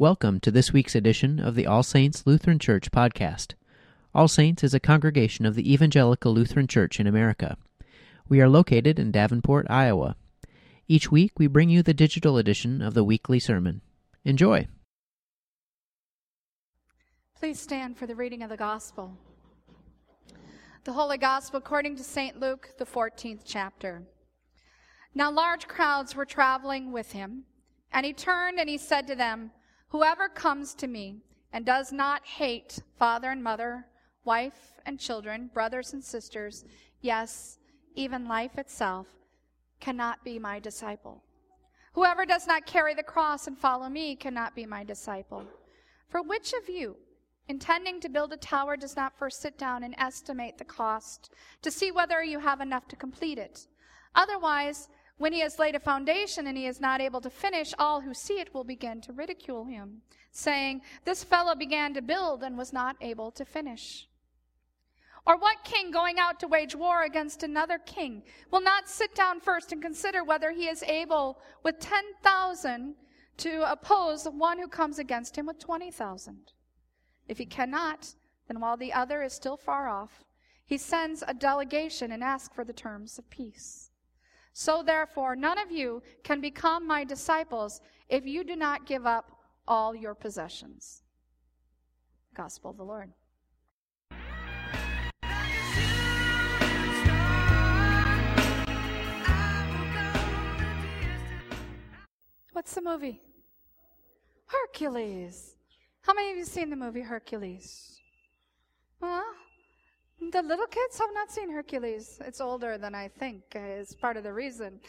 Welcome to this week's edition of the All Saints Lutheran Church podcast. All Saints is a congregation of the Evangelical Lutheran Church in America. We are located in Davenport, Iowa. Each week we bring you the digital edition of the weekly sermon. Enjoy. Please stand for the reading of the Gospel. The Holy Gospel according to St. Luke, the 14th chapter. Now large crowds were traveling with him, and he turned and he said to them, Whoever comes to me and does not hate father and mother, wife and children, brothers and sisters, yes, even life itself, cannot be my disciple. Whoever does not carry the cross and follow me cannot be my disciple. For which of you, intending to build a tower, does not first sit down and estimate the cost to see whether you have enough to complete it? Otherwise, when he has laid a foundation and he is not able to finish, all who see it will begin to ridicule him, saying, This fellow began to build and was not able to finish. Or what king going out to wage war against another king will not sit down first and consider whether he is able with 10,000 to oppose the one who comes against him with 20,000? If he cannot, then while the other is still far off, he sends a delegation and asks for the terms of peace. So therefore, none of you can become my disciples if you do not give up all your possessions. Gospel of the Lord. What's the movie? Hercules. How many of you seen the movie Hercules? Well, the little kids have not seen Hercules. It's older than I think, is part of the reason.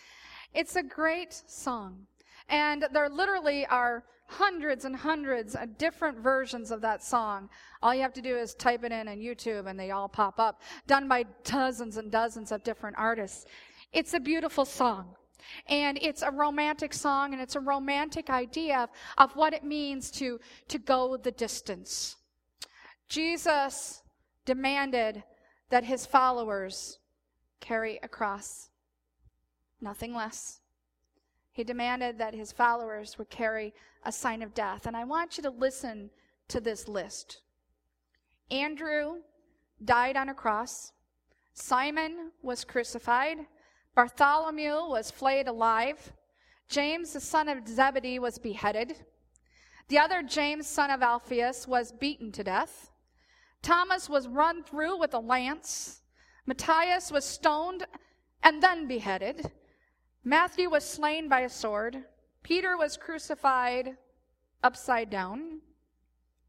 It's a great song. And there literally are hundreds and hundreds of different versions of that song. All you have to do is type it in on YouTube and they all pop up, done by dozens and dozens of different artists. It's a beautiful song. And it's a romantic song and it's a romantic idea of, of what it means to, to go the distance. Jesus demanded that his followers carry a cross, nothing less. He demanded that his followers would carry a sign of death. And I want you to listen to this list. Andrew died on a cross. Simon was crucified. Bartholomew was flayed alive. James, the son of Zebedee, was beheaded. The other James, son of Alphaeus, was beaten to death. Thomas was run through with a lance. Matthias was stoned and then beheaded. Matthew was slain by a sword. Peter was crucified upside down.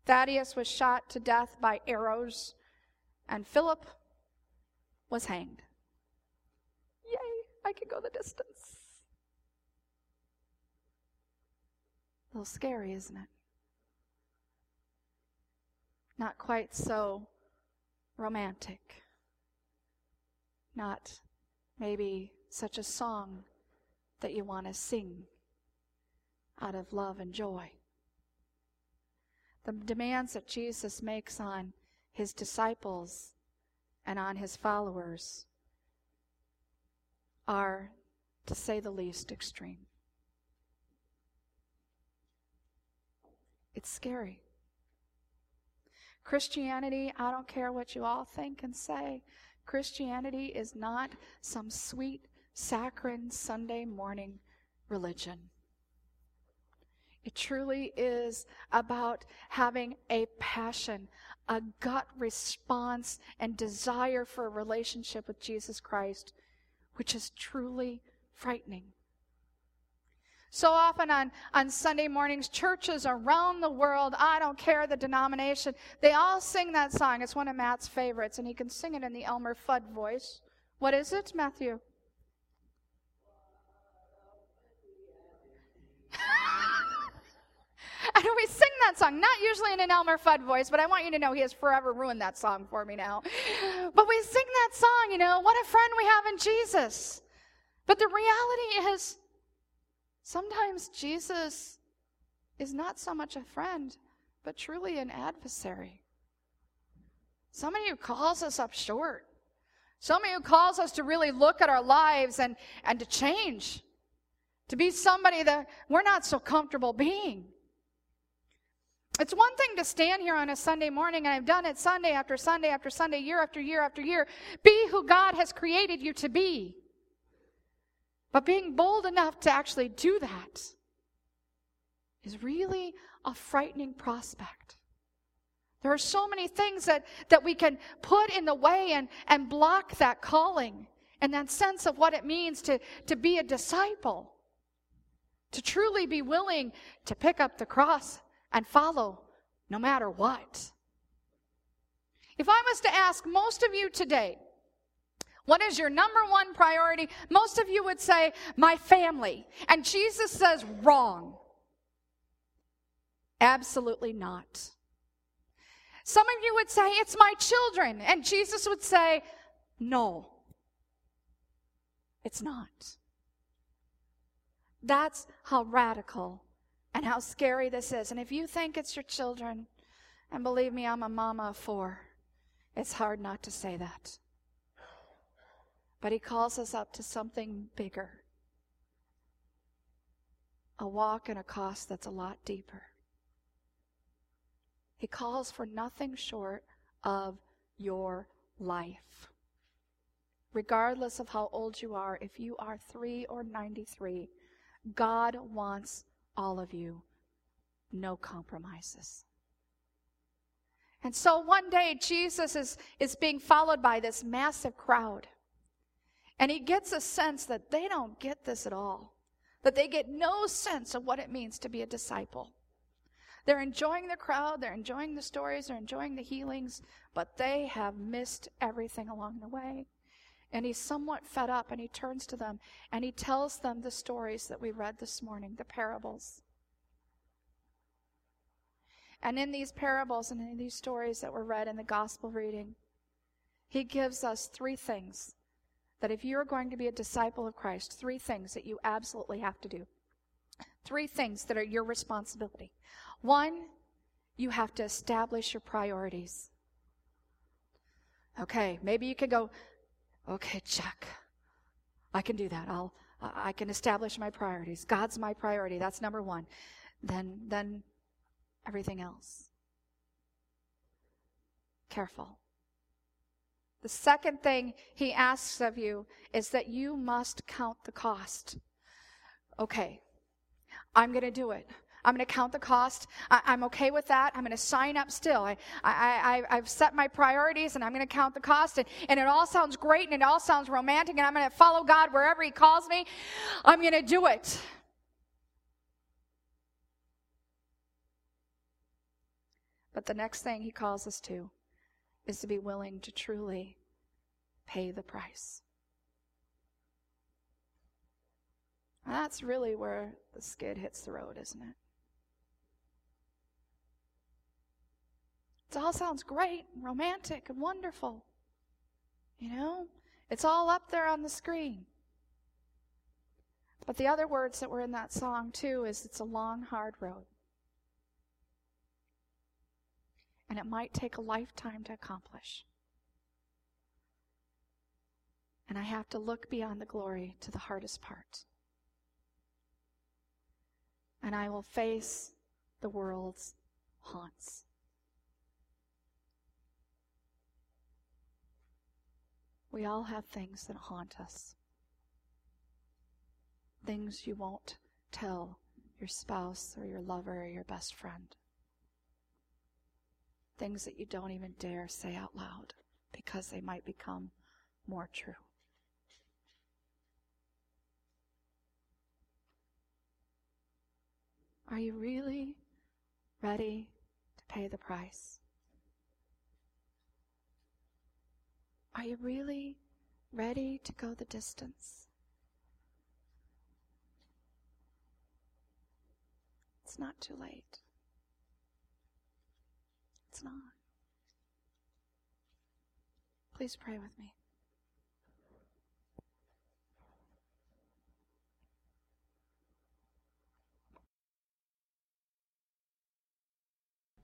Thaddeus was shot to death by arrows. And Philip was hanged. Yay, I can go the distance. A little scary, isn't it? Not quite so romantic, not maybe such a song that you want to sing out of love and joy. The demands that Jesus makes on his disciples and on his followers are, to say the least, extreme. It's scary. Christianity, I don't care what you all think and say, Christianity is not some sweet, saccharine Sunday morning religion. It truly is about having a passion, a gut response, and desire for a relationship with Jesus Christ, which is truly frightening. So often on, on Sunday mornings, churches around the world, I don't care the denomination, they all sing that song. It's one of Matt's favorites, and he can sing it in the Elmer Fudd voice. What is it, Matthew? And we sing that song, not usually in an Elmer Fudd voice, but I want you to know he has forever ruined that song for me now. But we sing that song, you know, what a friend we have in Jesus. But the reality is, Sometimes Jesus is not so much a friend, but truly an adversary. Somebody who calls us up short. Somebody who calls us to really look at our lives and, and to change. To be somebody that we're not so comfortable being. It's one thing to stand here on a Sunday morning, and I've done it Sunday after Sunday after Sunday, year after year after year. Be who God has created you to be. But being bold enough to actually do that is really a frightening prospect. There are so many things that, that we can put in the way and, and block that calling and that sense of what it means to, to be a disciple, to truly be willing to pick up the cross and follow no matter what. If I was to ask most of you today, what is your number one priority? Most of you would say, my family. And Jesus says, wrong. Absolutely not. Some of you would say, it's my children. And Jesus would say, no, it's not. That's how radical and how scary this is. And if you think it's your children, and believe me, I'm a mama of four, it's hard not to say that. But he calls us up to something bigger a walk and a cost that's a lot deeper. He calls for nothing short of your life. Regardless of how old you are, if you are 3 or 93, God wants all of you. No compromises. And so one day, Jesus is, is being followed by this massive crowd. And he gets a sense that they don't get this at all, that they get no sense of what it means to be a disciple. They're enjoying the crowd, they're enjoying the stories, they're enjoying the healings, but they have missed everything along the way. And he's somewhat fed up and he turns to them and he tells them the stories that we read this morning, the parables. And in these parables and in these stories that were read in the gospel reading, he gives us three things that if you're going to be a disciple of Christ, three things that you absolutely have to do. Three things that are your responsibility. One, you have to establish your priorities. Okay, maybe you could go, okay, check. I can do that. I'll I can establish my priorities. God's my priority. That's number 1. Then then everything else. Careful. The second thing he asks of you is that you must count the cost. Okay, I'm going to do it. I'm going to count the cost. I, am okay with that. I'm going to sign up still. I, I, I, have set my priorities and I'm going to count the cost. And, and it all sounds great and it all sounds romantic and I'm going to follow God wherever He calls me. I'm going to do it. But the next thing He calls us to is to be willing to truly pay the price. that's really where the skid hits the road, isn't it? It all sounds great and romantic and wonderful. You know, it's all up there on the screen. But the other words that were in that song, too, is it's a long, hard road. And it might take a lifetime to accomplish. And I have to look beyond the glory to the hardest part. And I will face the world's haunts. We all have things that haunt us. Things you won't tell your spouse or your lover or your best friend things that you don't even dare say out loud because they might become more true. Are you really ready to pay the price? Are you really ready to go the distance? It's not too late. Not. Please pray with me.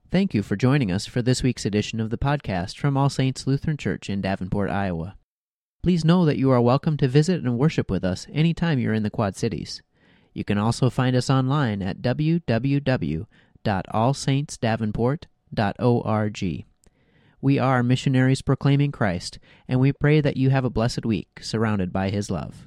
Thank you for joining us for this week's edition of the podcast from All Saints Lutheran Church in Davenport, Iowa. Please know that you are welcome to visit and worship with us anytime you're in the Quad Cities. You can also find us online at www www.allsaintsdavenport.org. We are missionaries proclaiming Christ, and we pray that you have a blessed week surrounded by His love.